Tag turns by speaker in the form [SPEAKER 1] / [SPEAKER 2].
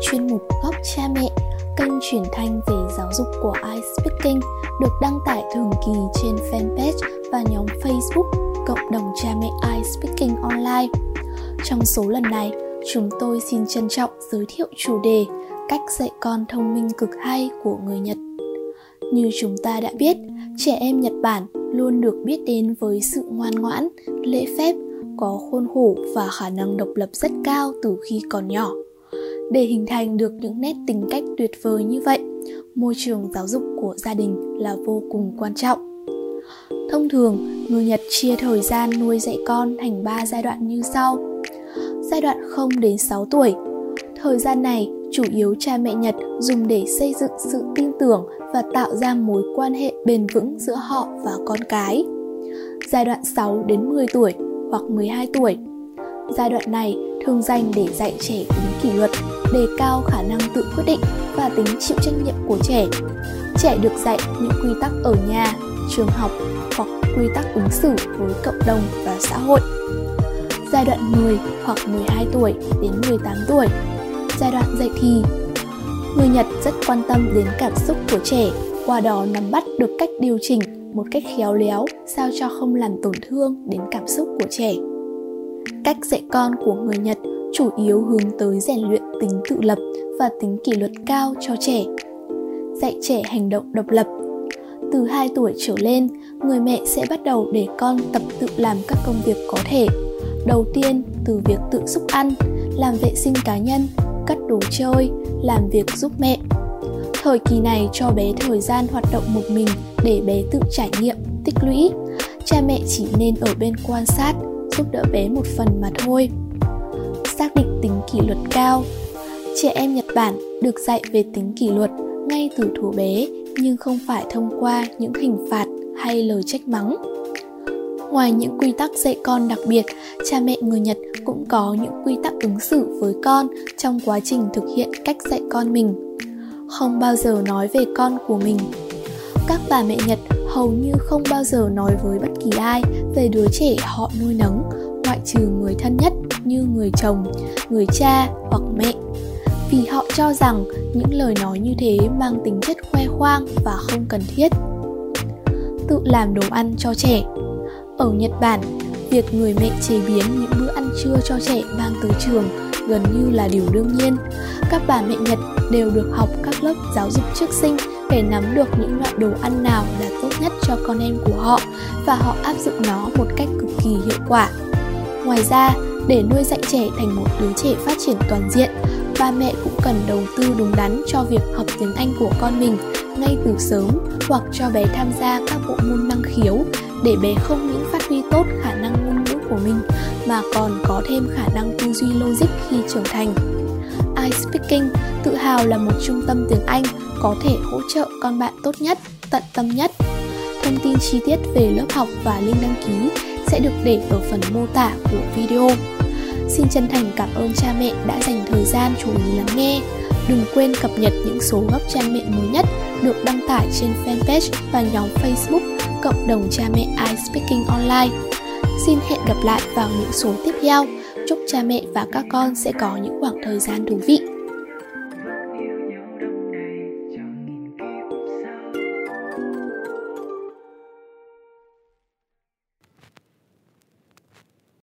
[SPEAKER 1] chuyên mục Góc Cha Mẹ, kênh truyền thanh về giáo dục của iSpeaking được đăng tải thường kỳ trên fanpage và nhóm Facebook Cộng đồng cha mẹ iSpeaking Online. Trong số lần này, chúng tôi xin trân trọng giới thiệu chủ đề Cách dạy con thông minh cực hay của người Nhật. Như chúng ta đã biết, trẻ em Nhật Bản luôn được biết đến với sự ngoan ngoãn, lễ phép, có khuôn khổ và khả năng độc lập rất cao từ khi còn nhỏ để hình thành được những nét tính cách tuyệt vời như vậy. Môi trường giáo dục của gia đình là vô cùng quan trọng. Thông thường, người nhật chia thời gian nuôi dạy con thành 3 giai đoạn như sau. Giai đoạn 0 đến 6 tuổi. Thời gian này, chủ yếu cha mẹ nhật dùng để xây dựng sự tin tưởng và tạo ra mối quan hệ bền vững giữa họ và con cái. Giai đoạn 6 đến 10 tuổi hoặc 12 tuổi. Giai đoạn này thường dành để dạy trẻ tính kỷ luật, đề cao khả năng tự quyết định và tính chịu trách nhiệm của trẻ. Trẻ được dạy những quy tắc ở nhà, trường học hoặc quy tắc ứng xử với cộng đồng và xã hội. Giai đoạn 10 hoặc 12 tuổi đến 18 tuổi. Giai đoạn dạy thì Người Nhật rất quan tâm đến cảm xúc của trẻ, qua đó nắm bắt được cách điều chỉnh một cách khéo léo sao cho không làm tổn thương đến cảm xúc của trẻ cách dạy con của người nhật chủ yếu hướng tới rèn luyện tính tự lập và tính kỷ luật cao cho trẻ dạy trẻ hành động độc lập từ 2 tuổi trở lên, người mẹ sẽ bắt đầu để con tập tự làm các công việc có thể. Đầu tiên từ việc tự xúc ăn, làm vệ sinh cá nhân, cắt đồ chơi, làm việc giúp mẹ Thời kỳ này cho bé thời gian hoạt động một mình để bé tự trải nghiệm, tích lũy. Cha mẹ chỉ nên ở bên quan sát, giúp đỡ bé một phần mà thôi. Xác định tính kỷ luật cao Trẻ em Nhật Bản được dạy về tính kỷ luật ngay từ thuở bé nhưng không phải thông qua những hình phạt hay lời trách mắng. Ngoài những quy tắc dạy con đặc biệt, cha mẹ người Nhật cũng có những quy tắc ứng xử với con trong quá trình thực hiện cách dạy con mình không bao giờ nói về con của mình các bà mẹ nhật hầu như không bao giờ nói với bất kỳ ai về đứa trẻ họ nuôi nấng, ngoại trừ người thân nhất như người chồng, người cha hoặc mẹ. Vì họ cho rằng những lời nói như thế mang tính chất khoe khoang và không cần thiết. Tự làm đồ ăn cho trẻ. Ở nhật bản, việc người mẹ chế biến những bữa ăn trưa cho trẻ mang tới trường gần như là điều đương nhiên. Các bà mẹ nhật đều được học các lớp giáo dục trước sinh để nắm được những loại đồ ăn nào là tốt nhất cho con em của họ và họ áp dụng nó một cách cực kỳ hiệu quả. Ngoài ra, để nuôi dạy trẻ thành một đứa trẻ phát triển toàn diện, ba mẹ cũng cần đầu tư đúng đắn cho việc học tiếng anh của con mình ngay từ sớm hoặc cho bé tham gia các bộ môn năng khiếu để bé không những phát huy tốt khả năng ngôn ngữ của mình mà còn có thêm khả năng tư duy logic khi trưởng thành. iSpeaking tự hào là một trung tâm tiếng Anh có thể hỗ trợ con bạn tốt nhất, tận tâm nhất. Thông tin chi tiết về lớp học và link đăng ký sẽ được để ở phần mô tả của video. Xin chân thành cảm ơn cha mẹ đã dành thời gian chú ý lắng nghe. Đừng quên cập nhật những số góc cha mẹ mới nhất được đăng tải trên fanpage và nhóm Facebook Cộng đồng cha mẹ iSpeaking Online. Xin hẹn gặp lại vào những số tiếp theo. Chúc cha mẹ và các con sẽ có những khoảng thời gian thú vị.